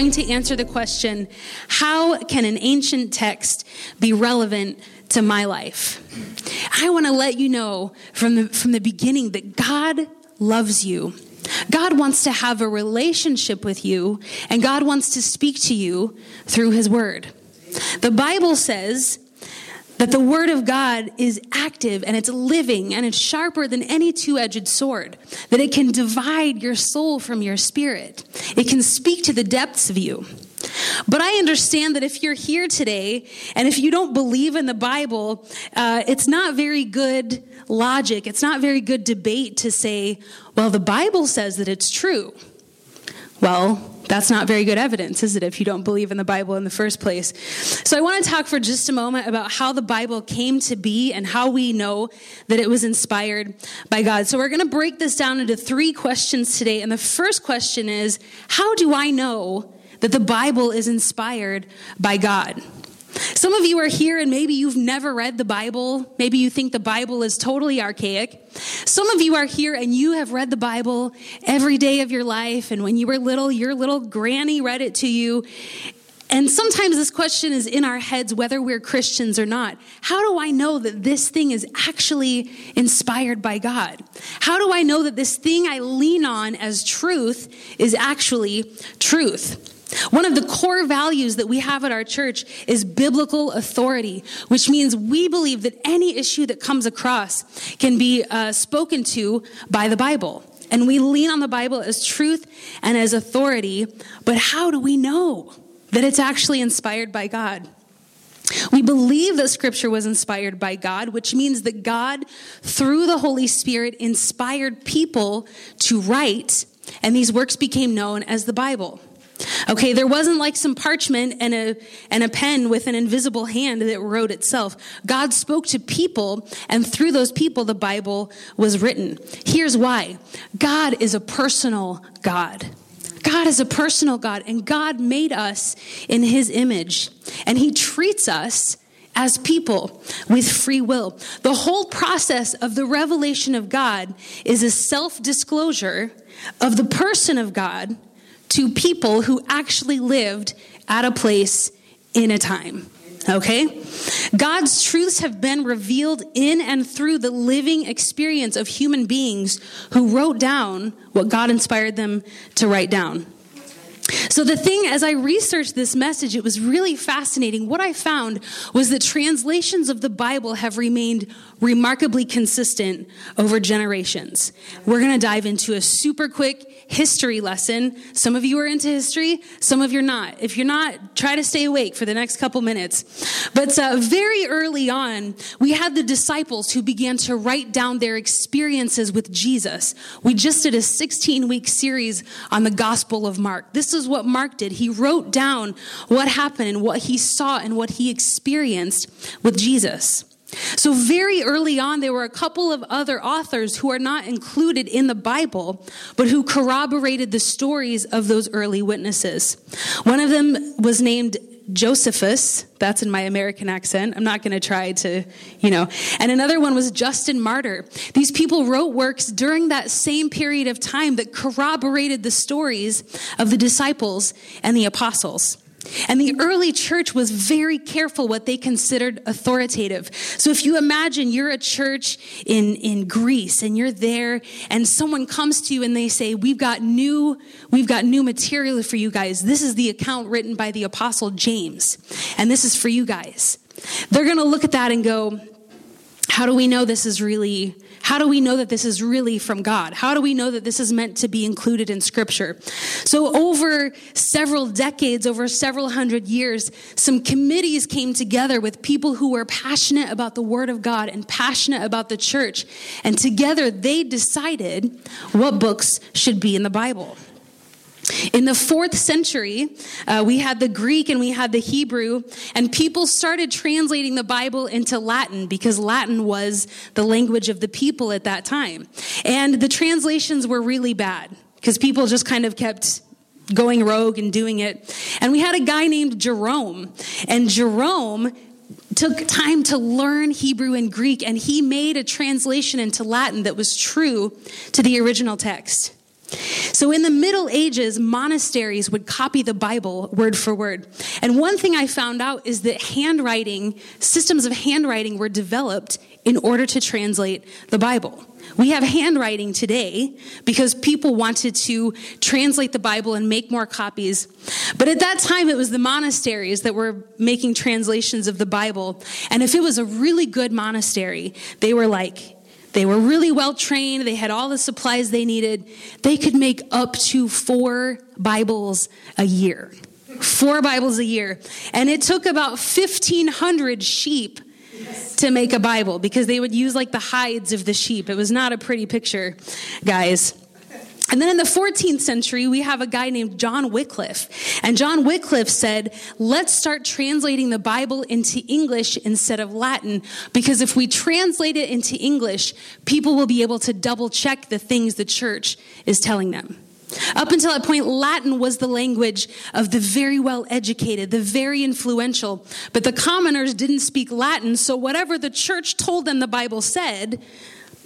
going to answer the question how can an ancient text be relevant to my life? I want to let you know from the, from the beginning that God loves you. God wants to have a relationship with you, and God wants to speak to you through His Word. The Bible says that the word of God is active and it's living and it's sharper than any two edged sword, that it can divide your soul from your spirit. It can speak to the depths of you. But I understand that if you're here today and if you don't believe in the Bible, uh, it's not very good logic. It's not very good debate to say, well, the Bible says that it's true. Well, that's not very good evidence, is it, if you don't believe in the Bible in the first place? So I want to talk for just a moment about how the Bible came to be and how we know that it was inspired by God. So we're going to break this down into three questions today. And the first question is How do I know that the Bible is inspired by God? Some of you are here and maybe you've never read the Bible. Maybe you think the Bible is totally archaic. Some of you are here and you have read the Bible every day of your life. And when you were little, your little granny read it to you. And sometimes this question is in our heads, whether we're Christians or not. How do I know that this thing is actually inspired by God? How do I know that this thing I lean on as truth is actually truth? One of the core values that we have at our church is biblical authority, which means we believe that any issue that comes across can be uh, spoken to by the Bible. And we lean on the Bible as truth and as authority, but how do we know that it's actually inspired by God? We believe that scripture was inspired by God, which means that God, through the Holy Spirit, inspired people to write, and these works became known as the Bible. Okay, there wasn't like some parchment and a, and a pen with an invisible hand that wrote itself. God spoke to people, and through those people, the Bible was written. Here's why God is a personal God. God is a personal God, and God made us in his image, and he treats us as people with free will. The whole process of the revelation of God is a self disclosure of the person of God to people who actually lived at a place in a time. Okay? God's truths have been revealed in and through the living experience of human beings who wrote down what God inspired them to write down. So, the thing, as I researched this message, it was really fascinating. What I found was that translations of the Bible have remained remarkably consistent over generations. We're going to dive into a super quick history lesson. Some of you are into history, some of you are not. If you're not, try to stay awake for the next couple minutes. But uh, very early on, we had the disciples who began to write down their experiences with Jesus. We just did a 16 week series on the Gospel of Mark. This is what Mark did. He wrote down what happened and what he saw and what he experienced with Jesus. So, very early on, there were a couple of other authors who are not included in the Bible, but who corroborated the stories of those early witnesses. One of them was named Josephus. That's in my American accent. I'm not going to try to, you know. And another one was Justin Martyr. These people wrote works during that same period of time that corroborated the stories of the disciples and the apostles. And the early church was very careful what they considered authoritative. So if you imagine you're a church in, in Greece and you're there and someone comes to you and they say, we've got new, we've got new material for you guys. This is the account written by the apostle James. And this is for you guys. They're to look at that and go, how do we know this is really how do we know that this is really from God? How do we know that this is meant to be included in Scripture? So, over several decades, over several hundred years, some committees came together with people who were passionate about the Word of God and passionate about the church. And together they decided what books should be in the Bible. In the fourth century, uh, we had the Greek and we had the Hebrew, and people started translating the Bible into Latin because Latin was the language of the people at that time. And the translations were really bad because people just kind of kept going rogue and doing it. And we had a guy named Jerome, and Jerome took time to learn Hebrew and Greek, and he made a translation into Latin that was true to the original text. So in the Middle Ages, monasteries would copy the Bible word for word. And one thing I found out is that handwriting, systems of handwriting were developed in order to translate the Bible. We have handwriting today because people wanted to translate the Bible and make more copies. But at that time, it was the monasteries that were making translations of the Bible. And if it was a really good monastery, they were like, they were really well trained. They had all the supplies they needed. They could make up to four Bibles a year. Four Bibles a year. And it took about 1,500 sheep to make a Bible because they would use like the hides of the sheep. It was not a pretty picture, guys. And then in the 14th century, we have a guy named John Wycliffe. And John Wycliffe said, let's start translating the Bible into English instead of Latin, because if we translate it into English, people will be able to double check the things the church is telling them. Up until that point, Latin was the language of the very well educated, the very influential. But the commoners didn't speak Latin, so whatever the church told them the Bible said,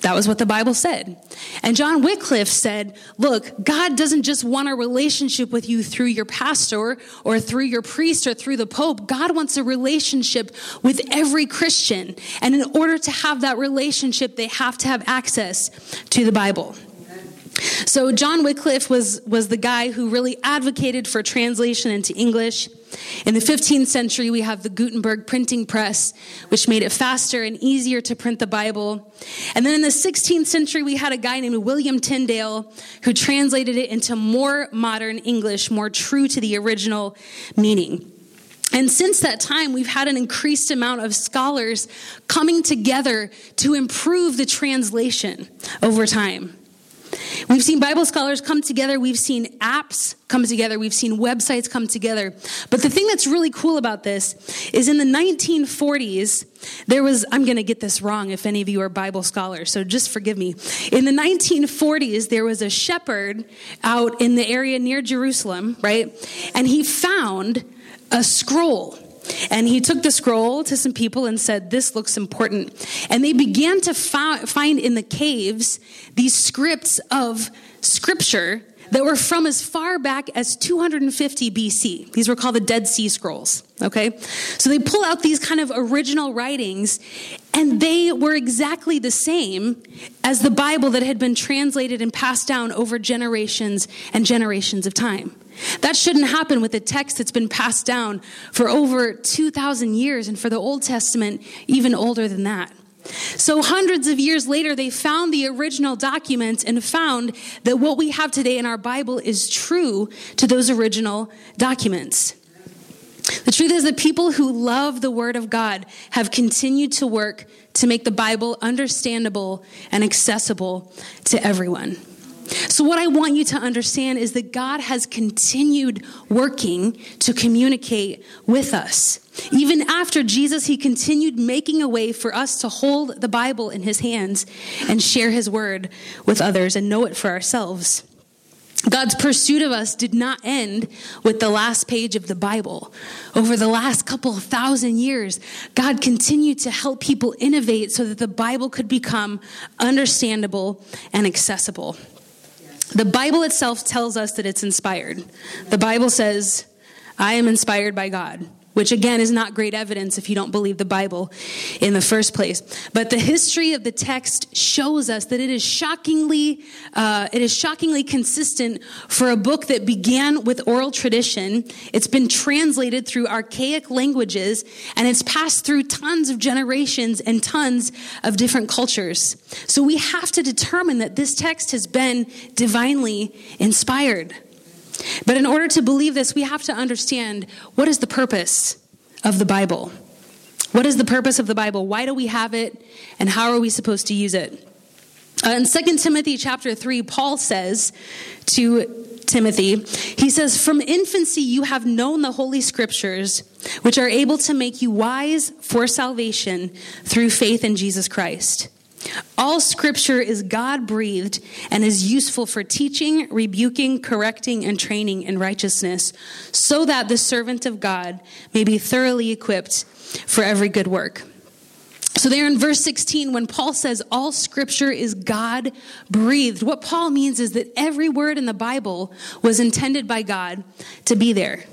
that was what the Bible said. And John Wycliffe said, Look, God doesn't just want a relationship with you through your pastor or through your priest or through the Pope. God wants a relationship with every Christian. And in order to have that relationship, they have to have access to the Bible. So John Wycliffe was, was the guy who really advocated for translation into English. In the 15th century, we have the Gutenberg printing press, which made it faster and easier to print the Bible. And then in the 16th century, we had a guy named William Tyndale who translated it into more modern English, more true to the original meaning. And since that time, we've had an increased amount of scholars coming together to improve the translation over time. We've seen Bible scholars come together. We've seen apps come together. We've seen websites come together. But the thing that's really cool about this is in the 1940s, there was, I'm going to get this wrong if any of you are Bible scholars, so just forgive me. In the 1940s, there was a shepherd out in the area near Jerusalem, right? And he found a scroll and he took the scroll to some people and said, This looks important. And they began to find in the caves these scripts of scripture that were from as far back as 250 BC. These were called the Dead Sea Scrolls. Okay? So they pull out these kind of original writings, and they were exactly the same as the Bible that had been translated and passed down over generations and generations of time. That shouldn't happen with a text that's been passed down for over 2,000 years, and for the Old Testament, even older than that. So, hundreds of years later, they found the original documents and found that what we have today in our Bible is true to those original documents. The truth is that people who love the Word of God have continued to work to make the Bible understandable and accessible to everyone. So, what I want you to understand is that God has continued working to communicate with us. Even after Jesus, he continued making a way for us to hold the Bible in his hands and share his word with others and know it for ourselves. God's pursuit of us did not end with the last page of the Bible. Over the last couple thousand years, God continued to help people innovate so that the Bible could become understandable and accessible. The Bible itself tells us that it's inspired. The Bible says, I am inspired by God which again is not great evidence if you don't believe the Bible in the first place. But the history of the text shows us that it is shockingly, uh, it is shockingly consistent for a book that began with oral tradition. It's been translated through archaic languages and it's passed through tons of generations and tons of different cultures. So we have to determine that this text has been divinely inspired. But in order to believe this, we have to understand what is the purpose of the Bible? What is the purpose of the Bible? Why do we have it? And how are we supposed to use it? Uh, in 2 Timothy chapter 3, Paul says to Timothy, he says, From infancy you have known the Holy Scriptures, which are able to make you wise for salvation through faith in Jesus Christ. All scripture is God breathed and is useful for teaching, rebuking, correcting, and training in righteousness, so that the servant of God may be thoroughly equipped for every good work. So, there in verse 16, when Paul says all scripture is God breathed, what Paul means is that every word in the Bible was intended by God to be there.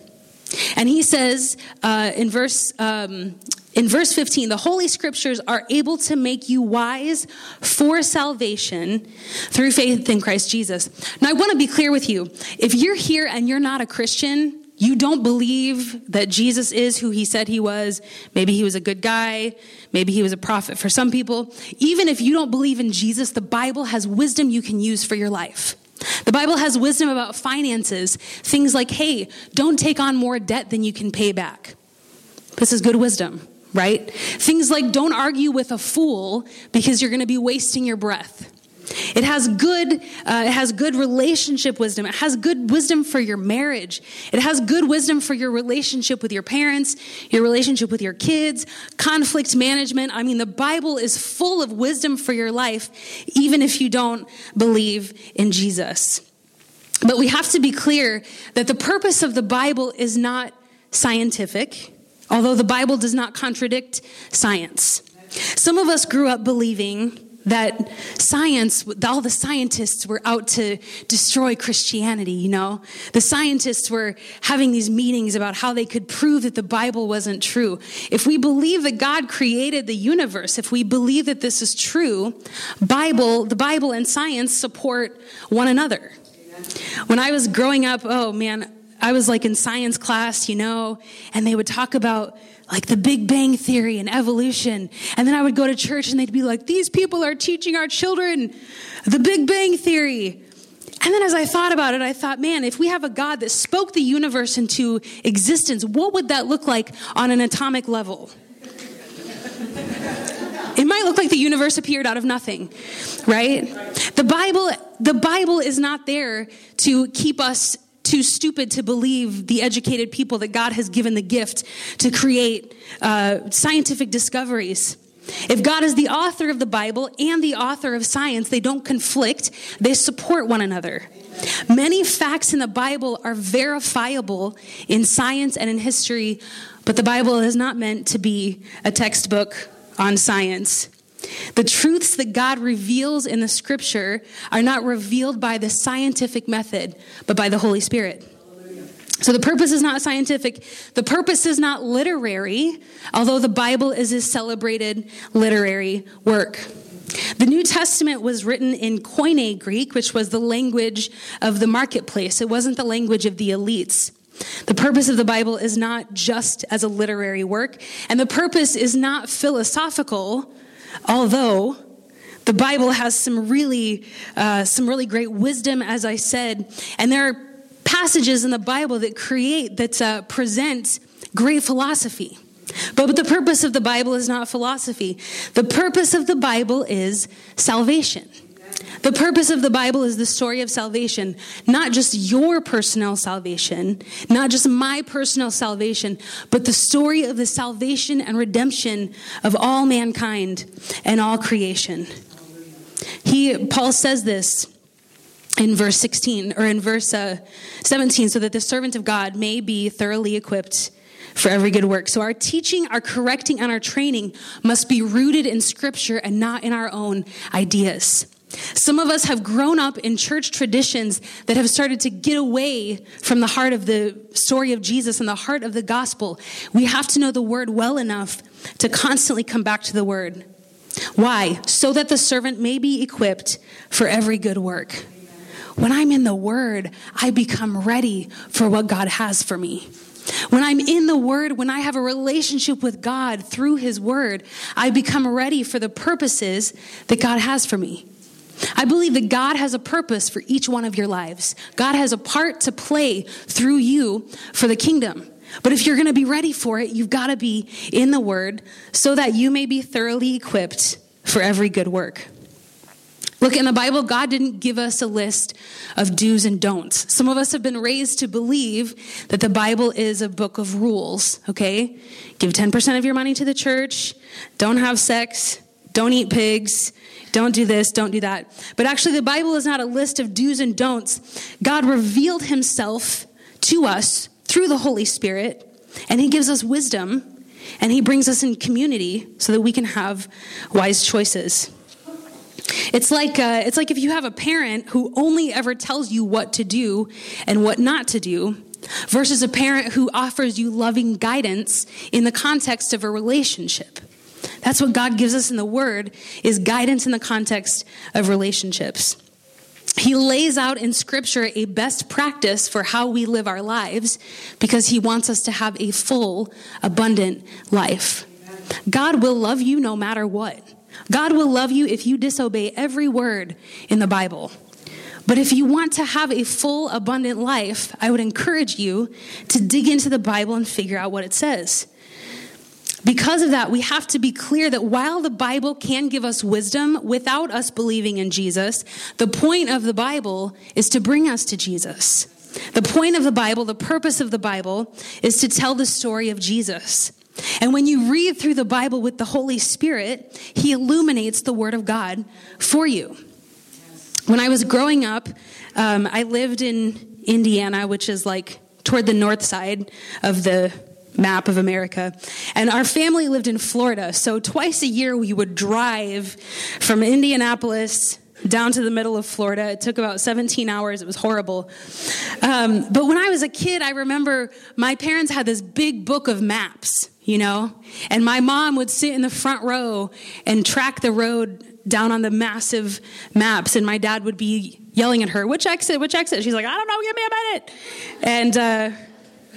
And he says uh, in verse um, in verse 15, the Holy Scriptures are able to make you wise for salvation through faith in Christ Jesus. Now, I want to be clear with you. If you're here and you're not a Christian, you don't believe that Jesus is who he said he was. Maybe he was a good guy. Maybe he was a prophet for some people. Even if you don't believe in Jesus, the Bible has wisdom you can use for your life. The Bible has wisdom about finances. Things like, hey, don't take on more debt than you can pay back. This is good wisdom, right? Things like, don't argue with a fool because you're going to be wasting your breath. It has good, uh, it has good relationship wisdom. It has good wisdom for your marriage. It has good wisdom for your relationship with your parents, your relationship with your kids, conflict management. I mean, the Bible is full of wisdom for your life, even if you don't believe in Jesus. But we have to be clear that the purpose of the Bible is not scientific, although the Bible does not contradict science. Some of us grew up believing that science, all the scientists were out to destroy Christianity, you know? The scientists were having these meetings about how they could prove that the Bible wasn't true. If we believe that God created the universe, if we believe that this is true, Bible, the Bible and science support one another. When I was growing up, oh man, I was like in science class, you know, and they would talk about like the Big Bang Theory and evolution. And then I would go to church and they'd be like, these people are teaching our children the Big Bang Theory. And then as I thought about it, I thought, man, if we have a God that spoke the universe into existence, what would that look like on an atomic level? It might look like the universe appeared out of nothing, right? The Bible, the Bible is not there to keep us too stupid to believe the educated people that God has given the gift to create uh, scientific discoveries. If God is the author of the Bible and the author of science, they don't conflict, they support one another. Many facts in the Bible are verifiable in science and in history, but the Bible is not meant to be a textbook on science. The truths that God reveals in the scripture are not revealed by the scientific method, but by the Holy Spirit. So the purpose is not scientific. The purpose is not literary, although the Bible is a celebrated literary work. The New Testament was written in Koine Greek, which was the language of the marketplace. It wasn't the language of the elites. The purpose of the Bible is not just as a literary work, and the purpose is not philosophical, Although the Bible has some really, uh, some really great wisdom, as I said, and there are passages in the Bible that create, that uh, present great philosophy. But the purpose of the Bible is not philosophy. The purpose of the Bible is salvation. The purpose of the Bible is the story of salvation, not just your personal salvation, not just my personal salvation, but the story of the salvation and redemption of all mankind and all creation. He Paul says this in verse 16 or in verse uh, 17 so that the servant of God may be thoroughly equipped for every good work. So our teaching, our correcting, and our training must be rooted in scripture and not in our own ideas. Some of us have grown up in church traditions that have started to get away from the heart of the story of Jesus and the heart of the gospel. We have to know the word well enough to constantly come back to the word. Why? So that the servant may be equipped for every good work. When I'm in the word, I become ready for what God has for me. When I'm in the Word, when I have a relationship with God through His Word, I become ready for the purposes that God has for me. I believe that God has a purpose for each one of your lives. God has a part to play through you for the kingdom. But if you're going to be ready for it, you've got to be in the Word so that you may be thoroughly equipped for every good work. Look, in the Bible, God didn't give us a list of do's and don'ts. Some of us have been raised to believe that the Bible is a book of rules, okay? Give 10% of your money to the church, don't have sex, don't eat pigs, don't do this, don't do that. But actually, the Bible is not a list of do's and don'ts. God revealed himself to us through the Holy Spirit, and he gives us wisdom. and He brings us in community so that we can have wise choices. It's like, uh, it's like if you have a parent who only ever tells you what to do and what not to do, versus a parent who offers you loving guidance in the context of a relationship. That's what God gives us in the Word is guidance in the context of relationships. He lays out in Scripture a best practice for how we live our lives because He wants us to have a full, abundant life. God will love you no matter what. God will love you if you disobey every word in the Bible. But if you want to have a full, abundant life, I would encourage you to dig into the Bible and figure out what it says. Because of that, we have to be clear that while the Bible can give us wisdom without us believing in Jesus, the point of the Bible is to bring us to Jesus. The point of the Bible, the purpose of the Bible, is to tell the story of Jesus. And when you read through the Bible with the Holy Spirit, He illuminates the Word of God for you. When I was growing up, um, I lived in Indiana, which is like toward the north side of the map of America. And our family lived in Florida. So twice a year we would drive from Indianapolis down to the middle of Florida. It took about 17 hours. It was horrible. Um, but when I was a kid, I remember my parents had this big book of maps, you know, and my mom would sit in the front row and track the road down on the massive maps, and my dad would be yelling at her, "Which exit? Which exit?" She's like, "I don't know. Give me a minute." And uh,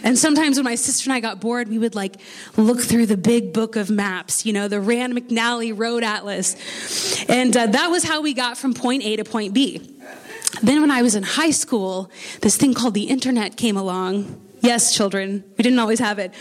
and sometimes when my sister and I got bored, we would like look through the big book of maps, you know, the Rand McNally Road Atlas, and uh, that was how we got from point A to point B. Then, when I was in high school, this thing called the internet came along. Yes, children, we didn't always have it.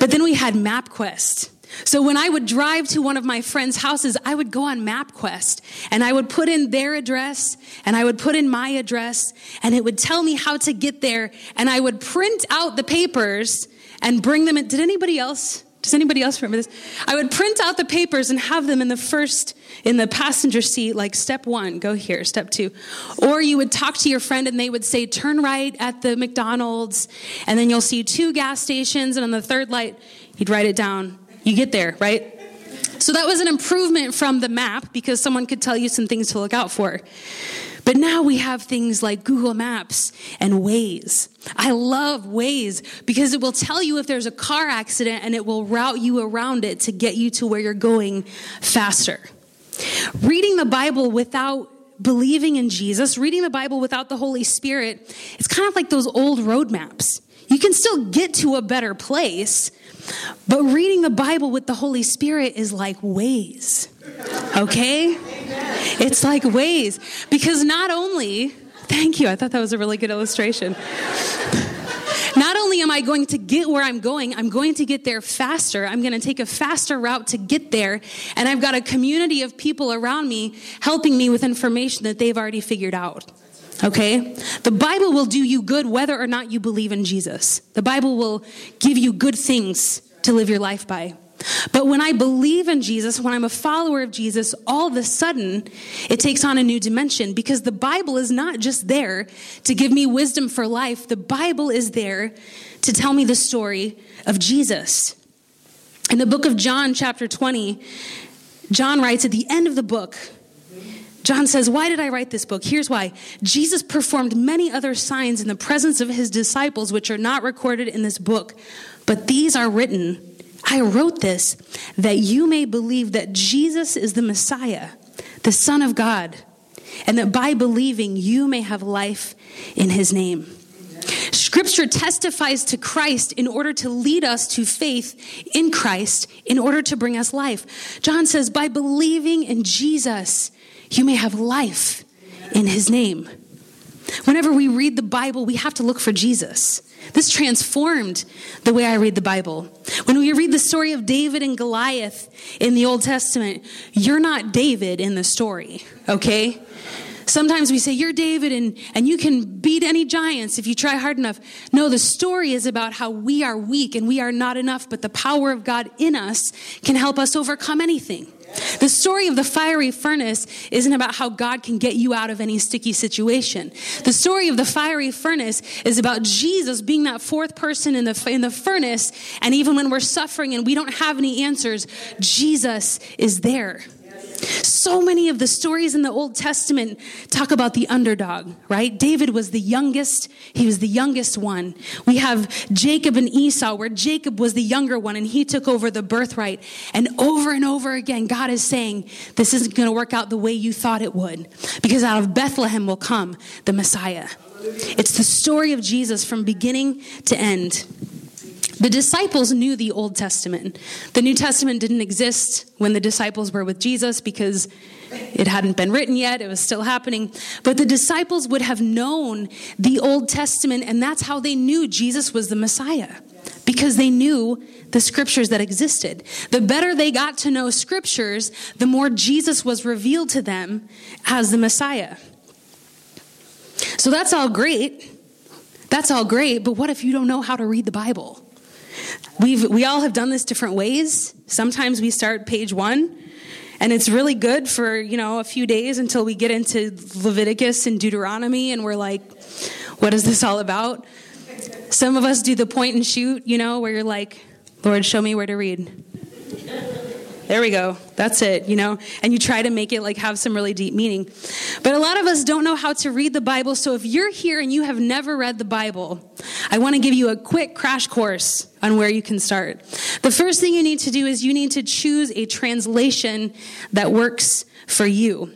But then we had MapQuest. So when I would drive to one of my friends' houses, I would go on MapQuest and I would put in their address and I would put in my address and it would tell me how to get there and I would print out the papers and bring them in. Did anybody else? Does anybody else remember this? I would print out the papers and have them in the first, in the passenger seat, like step one, go here, step two. Or you would talk to your friend and they would say, turn right at the McDonald's, and then you'll see two gas stations, and on the third light, you'd write it down you get there, right? So that was an improvement from the map because someone could tell you some things to look out for. But now we have things like Google Maps and Waze. I love Waze because it will tell you if there's a car accident and it will route you around it to get you to where you're going faster. Reading the Bible without believing in Jesus, reading the Bible without the Holy Spirit, it's kind of like those old road maps. You can still get to a better place, but reading the Bible with the Holy Spirit is like Waze, Okay? It's like Waze. Because not only, thank you, I thought that was a really good illustration. Not only am I going to get where I'm going, I'm going to get there faster. I'm going to take a faster route to get there. And I've got a community of people around me helping me with information that they've already figured out. Okay? The Bible will do you good whether or not you believe in Jesus. The Bible will give you good things to live your life by. But when I believe in Jesus, when I'm a follower of Jesus, all of a sudden it takes on a new dimension because the Bible is not just there to give me wisdom for life. The Bible is there to tell me the story of Jesus. In the book of John, chapter 20, John writes at the end of the book, John says, Why did I write this book? Here's why. Jesus performed many other signs in the presence of his disciples, which are not recorded in this book, but these are written. I wrote this that you may believe that Jesus is the Messiah, the Son of God, and that by believing you may have life in his name. Scripture testifies to Christ in order to lead us to faith in Christ, in order to bring us life. John says, by believing in Jesus, you may have life in his name. Whenever we read the Bible, we have to look for Jesus. This transformed the way I read the Bible. When we read the story of David and Goliath in the Old Testament, you're not David in the story, okay? Sometimes we say, You're David and, and you can beat any giants if you try hard enough. No, the story is about how we are weak and we are not enough, but the power of God in us can help us overcome anything. The story of the fiery furnace isn't about how God can get you out of any sticky situation. The story of the fiery furnace is about Jesus being that fourth person in the, in the furnace. And even when we're suffering and we don't have any answers, Jesus is there. So many of the stories in the Old Testament talk about the underdog, right? David was the youngest. He was the youngest one. We have Jacob and Esau, where Jacob was the younger one and he took over the birthright. And over and over again, God is saying, This isn't going to work out the way you thought it would, because out of Bethlehem will come the Messiah. It's the story of Jesus from beginning to end. The disciples knew the Old Testament. The New Testament didn't exist when the disciples were with Jesus because it hadn't been written yet, it was still happening. But the disciples would have known the Old Testament, and that's how they knew Jesus was the Messiah because they knew the scriptures that existed. The better they got to know scriptures, the more Jesus was revealed to them as the Messiah. So that's all great. That's all great, but what if you don't know how to read the Bible? We've, we all have done this different ways. Sometimes we start page one, and it's really good for, you know, a few days until we get into Leviticus and Deuteronomy, and we're like, what is this all about? Some of us do the point and shoot, you know, where you're like, Lord, show me where to read. There we go. That's it, you know? And you try to make it like have some really deep meaning. But a lot of us don't know how to read the Bible. So if you're here and you have never read the Bible, I want to give you a quick crash course on where you can start. The first thing you need to do is you need to choose a translation that works for you.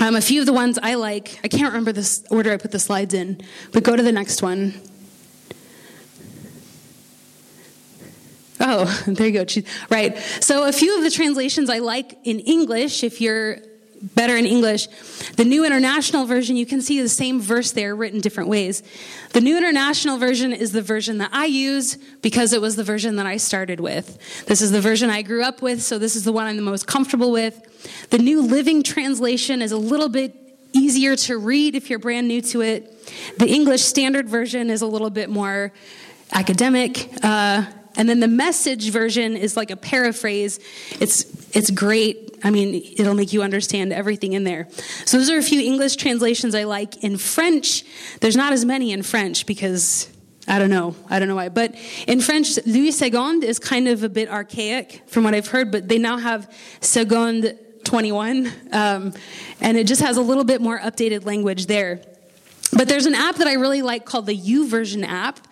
Um, a few of the ones I like, I can't remember this order I put the slides in, but go to the next one. Oh, there you go. Right. So, a few of the translations I like in English, if you're better in English, the New International Version, you can see the same verse there written different ways. The New International Version is the version that I use because it was the version that I started with. This is the version I grew up with, so this is the one I'm the most comfortable with. The New Living Translation is a little bit easier to read if you're brand new to it. The English Standard Version is a little bit more academic. Uh, and then the message version is like a paraphrase. It's it's great. I mean, it'll make you understand everything in there. So those are a few English translations I like. In French, there's not as many in French because I don't know. I don't know why. But in French, Louis Segond is kind of a bit archaic from what I've heard, but they now have Segond 21. Um, and it just has a little bit more updated language there. But there's an app that I really like called the YouVersion app.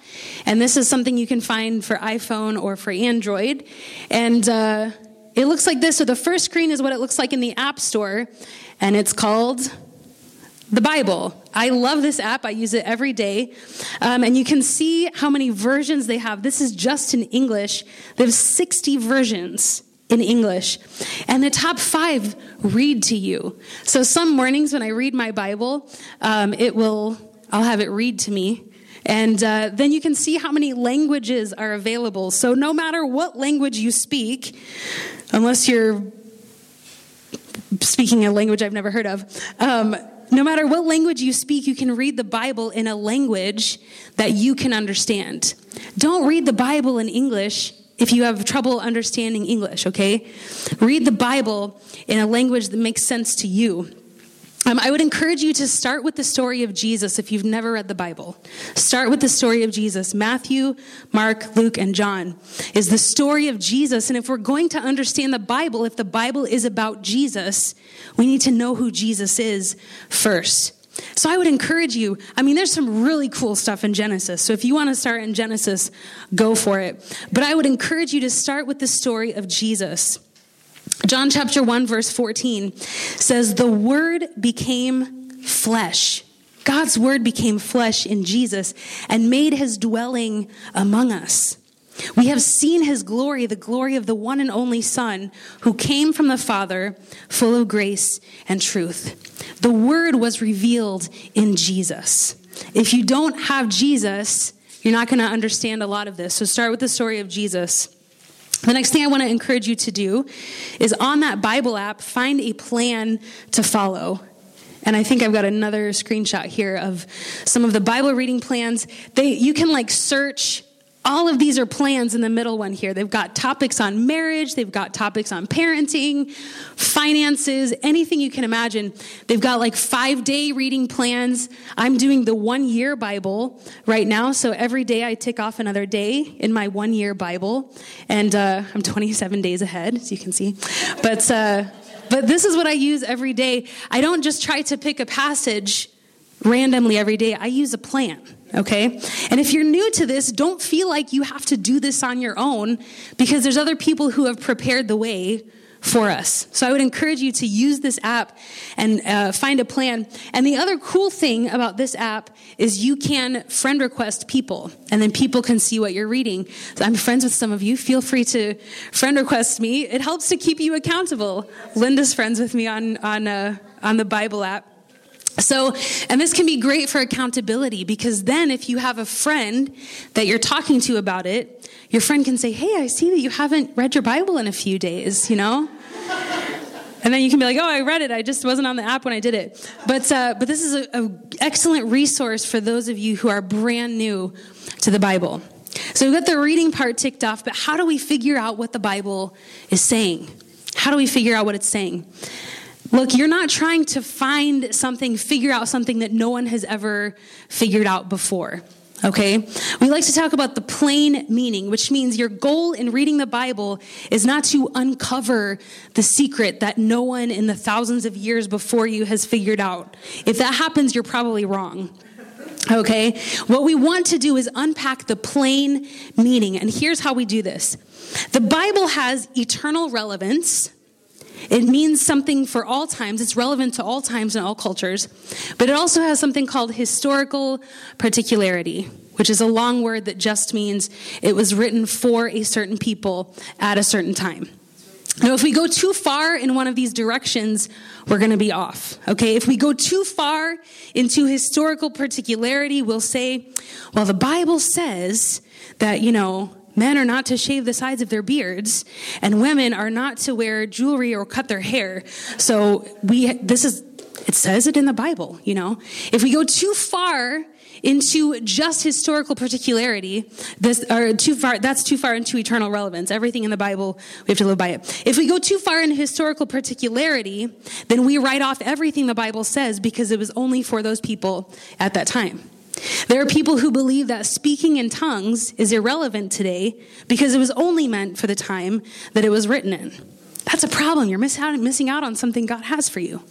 And this is something you can find for iPhone or for Android. And uh, it looks like this. So the first screen is what it looks like in the App Store. And it's called the Bible. I love this app. I use it every day. Um, and you can see how many versions they have. This is just in English. They have 60 versions in English. And the top five read to you. So some mornings when I read my Bible, um, it will, I'll have it read to me. And uh, then you can see how many languages are available. So no matter what language you speak, unless you're speaking a language I've never heard of, um, no matter what language you speak, you can read the Bible in a language that you can understand. Don't read the Bible in English if you have trouble understanding English, okay? Read the Bible in a language that makes sense to you. Um, I would encourage you to start with the story of Jesus if you've never read the Bible. Start with the story of Jesus. Matthew, Mark, Luke, and John is the story of Jesus. And if we're going to understand the Bible, if the Bible is about Jesus, we need to know who Jesus is first. So I would encourage you. I mean, there's some really cool stuff in Genesis. So if you want to start in Genesis, go for it. But I would encourage you to start with the story of Jesus. John chapter 1, verse 14 says, The Word became flesh. God's Word became flesh in Jesus and made his dwelling among us. We have seen his glory, the glory of the one and only Son who came from the Father, full of grace and truth. The Word was revealed in Jesus. If you don't have Jesus, you're not going to understand a lot of this. So start with the story of Jesus. The next thing I want to encourage you to do is on that Bible app, find a plan to follow. And I think I've got another screenshot here of some of the Bible reading plans. They, you can like search all of these are plans in the middle one here. They've got topics on marriage, they've got topics on parenting, finances, anything you can imagine. They've got like five day reading plans. I'm doing the one year Bible right now, so every day I tick off another day in my one year Bible, and uh, I'm 27 days ahead, as you can see. But uh, but this is what I use every day. I don't just try to pick a passage randomly every day. I use a plan okay? And if you're new to this, don't feel like you have to do this on your own because there's other people who have prepared the way for us. So I would encourage you to use this app and uh, find a plan. And the other cool thing about this app is you can friend request people, and then people can see what you're reading. So I'm friends with some of you. Feel free to friend request me. It helps to keep you accountable. Linda's friends with me on on uh, on the Bible app. So, and this can be great for accountability because then if you have a friend that you're talking to about it, your friend can say, Hey, I see that you haven't read your Bible in a few days, you know? And then you can be like, oh, I read it. I just wasn't on the app when I did it. But, uh, but this is an excellent resource for those of you who are brand new to the Bible. So we've got the reading part ticked off, but how do we figure out what the Bible is saying? How do we figure out what it's saying? Look, you're not trying to find something, figure out something that no one has ever figured out before. Okay? We like to talk about the plain meaning, which means your goal in reading the Bible is not to uncover the secret that no one in the thousands of years before you has figured out. If that happens, you're probably wrong. Okay? What we want to do is unpack the plain meaning. And here's how we do this the Bible has eternal relevance it means something for all times. It's relevant to all times and all cultures. But it also has something called historical particularity, which is a long word that just means it was written for a certain people at a certain time. Now, if we go too far in one of these directions, we're going to be off. Okay? If we go too far into historical particularity, we'll say, well, the Bible says that, you know, Men are not to shave the sides of their beards, and women are not to wear jewelry or cut their hair. So we, this is, it says it in the Bible, you know. If we go too far into just historical particularity, this, or too far, that's too far into eternal relevance. Everything in the Bible, we have to live by it. If we go too far into historical particularity, then we write off everything the Bible says because it was only for those people at that time. There are people who believe that speaking in tongues is irrelevant today because it was only meant for the time that it was written in. That's a problem. You're miss out, missing out on something God has for you.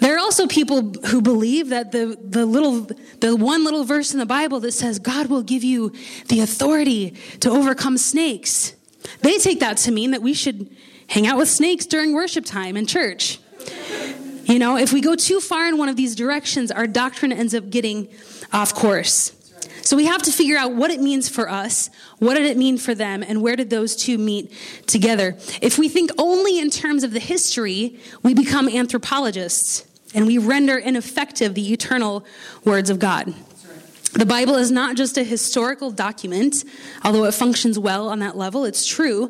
There are also people who believe that the, the little the one little verse in the Bible that says God will give you the authority to overcome snakes. They take that to mean that we should hang out with snakes during worship time in church. You know, if we go too far in one of these directions, our doctrine ends up getting off course. So we have to figure out what it means for us, what did it mean for them, and where did those two meet together. If we think only in terms of the history, we become anthropologists and we render ineffective the eternal words of God. The Bible is not just a historical document, although it functions well on that level, it's true.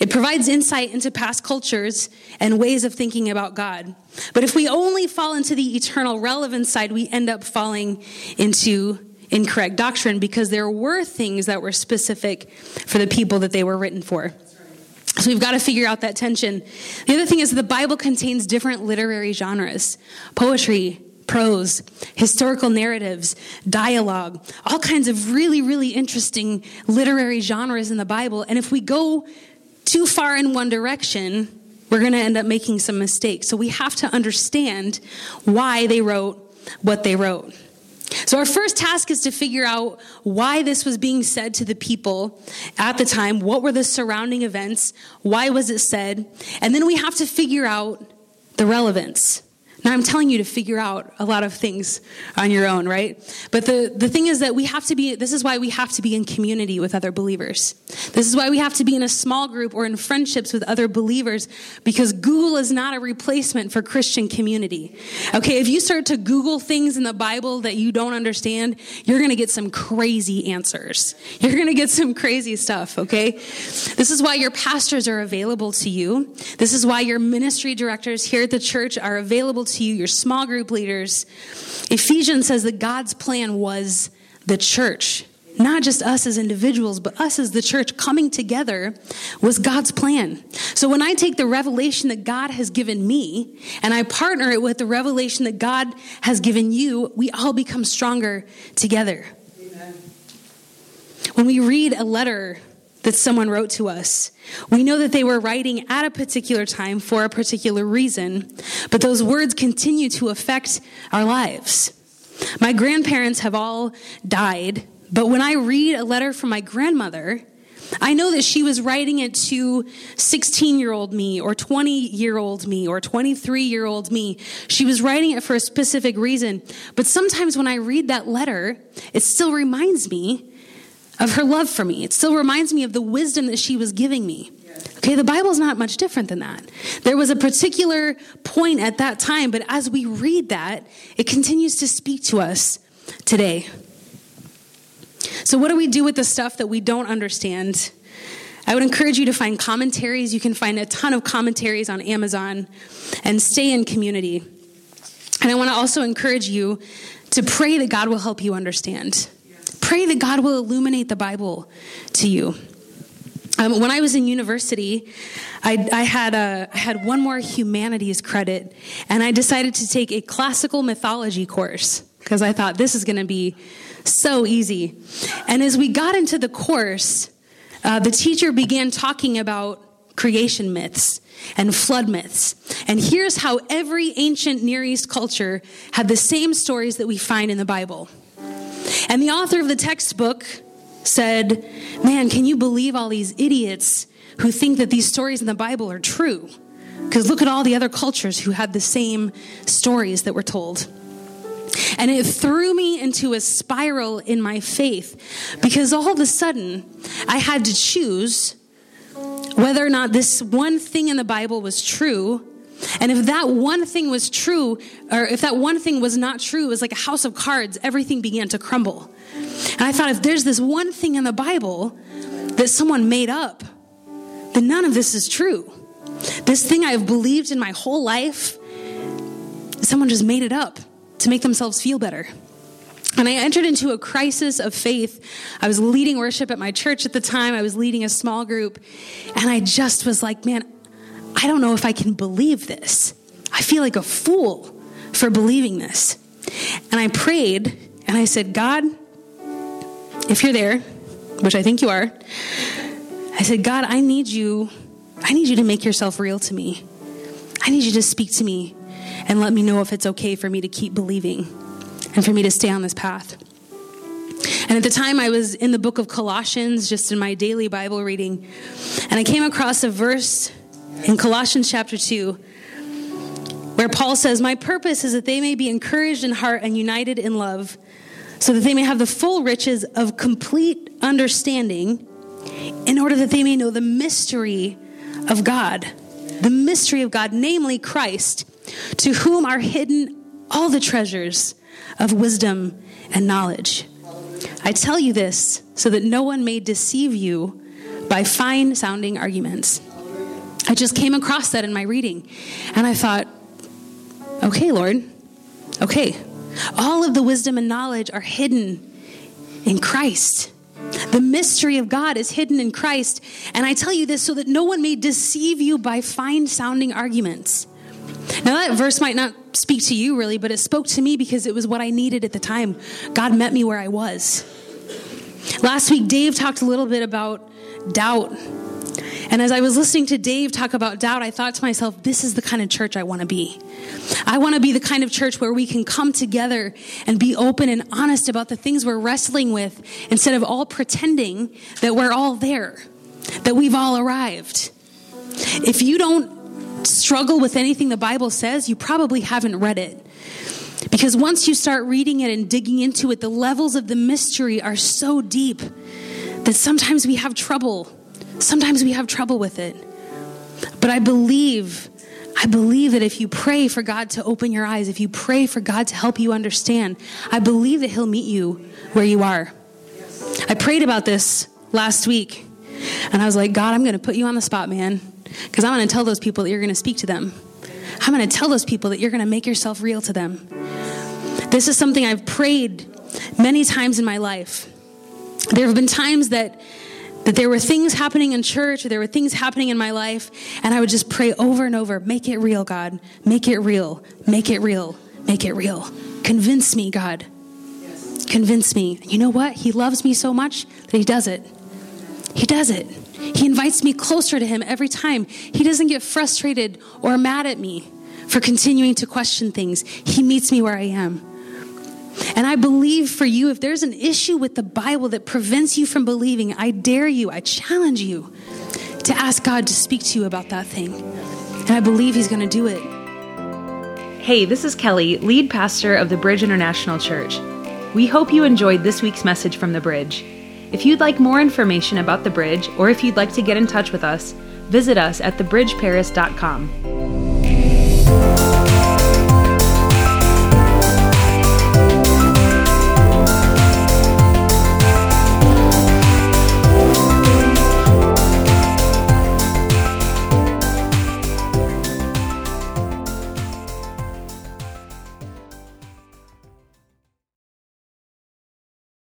It provides insight into past cultures and ways of thinking about God. But if we only fall into the eternal relevance side, we end up falling into incorrect doctrine because there were things that were specific for the people that they were written for. So we've got to figure out that tension. The other thing is the Bible contains different literary genres poetry, prose, historical narratives, dialogue, all kinds of really, really interesting literary genres in the Bible. And if we go too far in one direction, we're going to end up making some mistakes. So we have to understand why they wrote what they wrote. So, our first task is to figure out why this was being said to the people at the time. What were the surrounding events? Why was it said? And then we have to figure out the relevance. Now, I'm telling you to figure out a lot of things on your own, right? But the, the thing is that we have to be, this is why we have to be in community with other believers. This is why we have to be in a small group or in friendships with other believers because Google is not a replacement for Christian community. Okay, if you start to Google things in the Bible that you don't understand, you're going to get some crazy answers. You're going to get some crazy stuff, okay? This is why your pastors are available to you. This is why your ministry directors here at the church are available to you, your small group leaders. Ephesians says that God's plan was the church, not just us as individuals, but us as the church coming together was God's plan. So when I take the revelation that God has given me and I partner it with the revelation that God has given you, we all become stronger together. Amen. When we read a letter that someone wrote to us. We know that they were writing at a particular time for a particular reason, but those words continue to affect our lives. My grandparents have all died, but when I read a letter from my grandmother, I know that she was writing it to 16 year old me or 20 year old me or 23 year old me. She was writing it for a specific reason. But sometimes when I read that letter, it still reminds me of her love for me. It still reminds me of the wisdom that she was giving me. Okay, the Bible's not much different than that. There was a particular point at that time, but as we read that, it continues to speak to us today. So, what do we do with the stuff that we don't understand? I would encourage you to find commentaries. You can find a ton of commentaries on Amazon and stay in community. And I want to also encourage you to pray that God will help you understand. Pray that God will illuminate the Bible to you. Um, when I was in university, I, I had a, I had one more humanities credit, and I decided to take a classical mythology course because I thought this is going to be so easy. And as we got into the course, uh, the teacher began talking about creation myths and flood myths. And here's how every ancient Near East culture had the same stories that we find in the Bible. And the author of the textbook said, Man, can you believe all these idiots who think that these stories in the Bible are true? Because look at all the other cultures who had the same stories that were told. And it threw me into a spiral in my faith because all of a sudden I had to choose whether or not this one thing in the Bible was true and if that one thing was true, or if that one thing was not true, it was like a house of cards, everything began to crumble. And I thought, if there's this one thing in the Bible that someone made up, then none of this is true. This thing I've believed in my whole life, someone just made it up to make themselves feel better. And I entered into a crisis of faith. I was leading worship at my church at the time. I was leading a small group. And I just was like, man, I don't know if I can believe this. I feel like a fool for believing this. And I prayed and I said, God, if you're there, which I think you are, I said, God, I need you. I need you to make yourself real to me. I need you to speak to me and let me know if it's okay for me to keep believing and for me to stay on this path. And at the time, I was in the book of Colossians, just in my daily Bible reading, and I came across a verse in Colossians chapter 2, where Paul says, My purpose is that they may be encouraged in heart and united in love, so that they may have the full riches of complete understanding, in order that they may know the mystery of God. The mystery of God, namely Christ, to whom are hidden all the treasures of wisdom and knowledge. I tell you this so that no one may deceive you by fine sounding arguments. I just came across that in my reading. And I thought, okay, Lord, okay. All of the wisdom and knowledge are hidden in Christ. The mystery of God is hidden in Christ. And I tell you this so that no one may deceive you by fine sounding arguments. Now, that verse might not speak to you really, but it spoke to me because it was what I needed at the time. God met me where I was. Last week, Dave talked a little bit about doubt and as I was listening to Dave talk about doubt, I thought to myself, this is the kind of church I want to be. I want to be the kind of church where we can come together and be open and honest about the things we're wrestling with instead of all pretending that we're all there, that we've all arrived. If you don't struggle with anything the Bible says, you probably haven't read it. Because once you start reading it and digging into it, the levels of the mystery are so deep that sometimes we have trouble Sometimes we have trouble with it. But I believe, I believe that if you pray for God to open your eyes, if you pray for God to help you understand, I believe that He'll meet you where you are. I prayed about this last week, and I was like, God, I'm going to put you on the spot, man, because I'm going to tell those people that you're going to speak to them. I'm going to tell those people that you're going to make yourself real to them. This is something I've prayed many times in my life. There have been times that that there were things happening in church or there were things happening in my life and I would just pray over and over, make it real, God. Make it real. Make it real. Make it real. Convince me, God. Convince me. You know what? He loves me so much that he does it. He does it. He invites me closer to him every time. He doesn't get frustrated or mad at me for continuing to question things. He meets me where I am. And I believe for you, if there's an issue with the Bible that prevents you from believing, I dare you, I challenge you to ask God to speak to you about that thing. And I believe He's going to do it. Hey, this is Kelly, lead pastor of the Bridge International Church. We hope you enjoyed this week's message from the Bridge. If you'd like more information about the Bridge, or if you'd like to get in touch with us, visit us at thebridgeparis.com.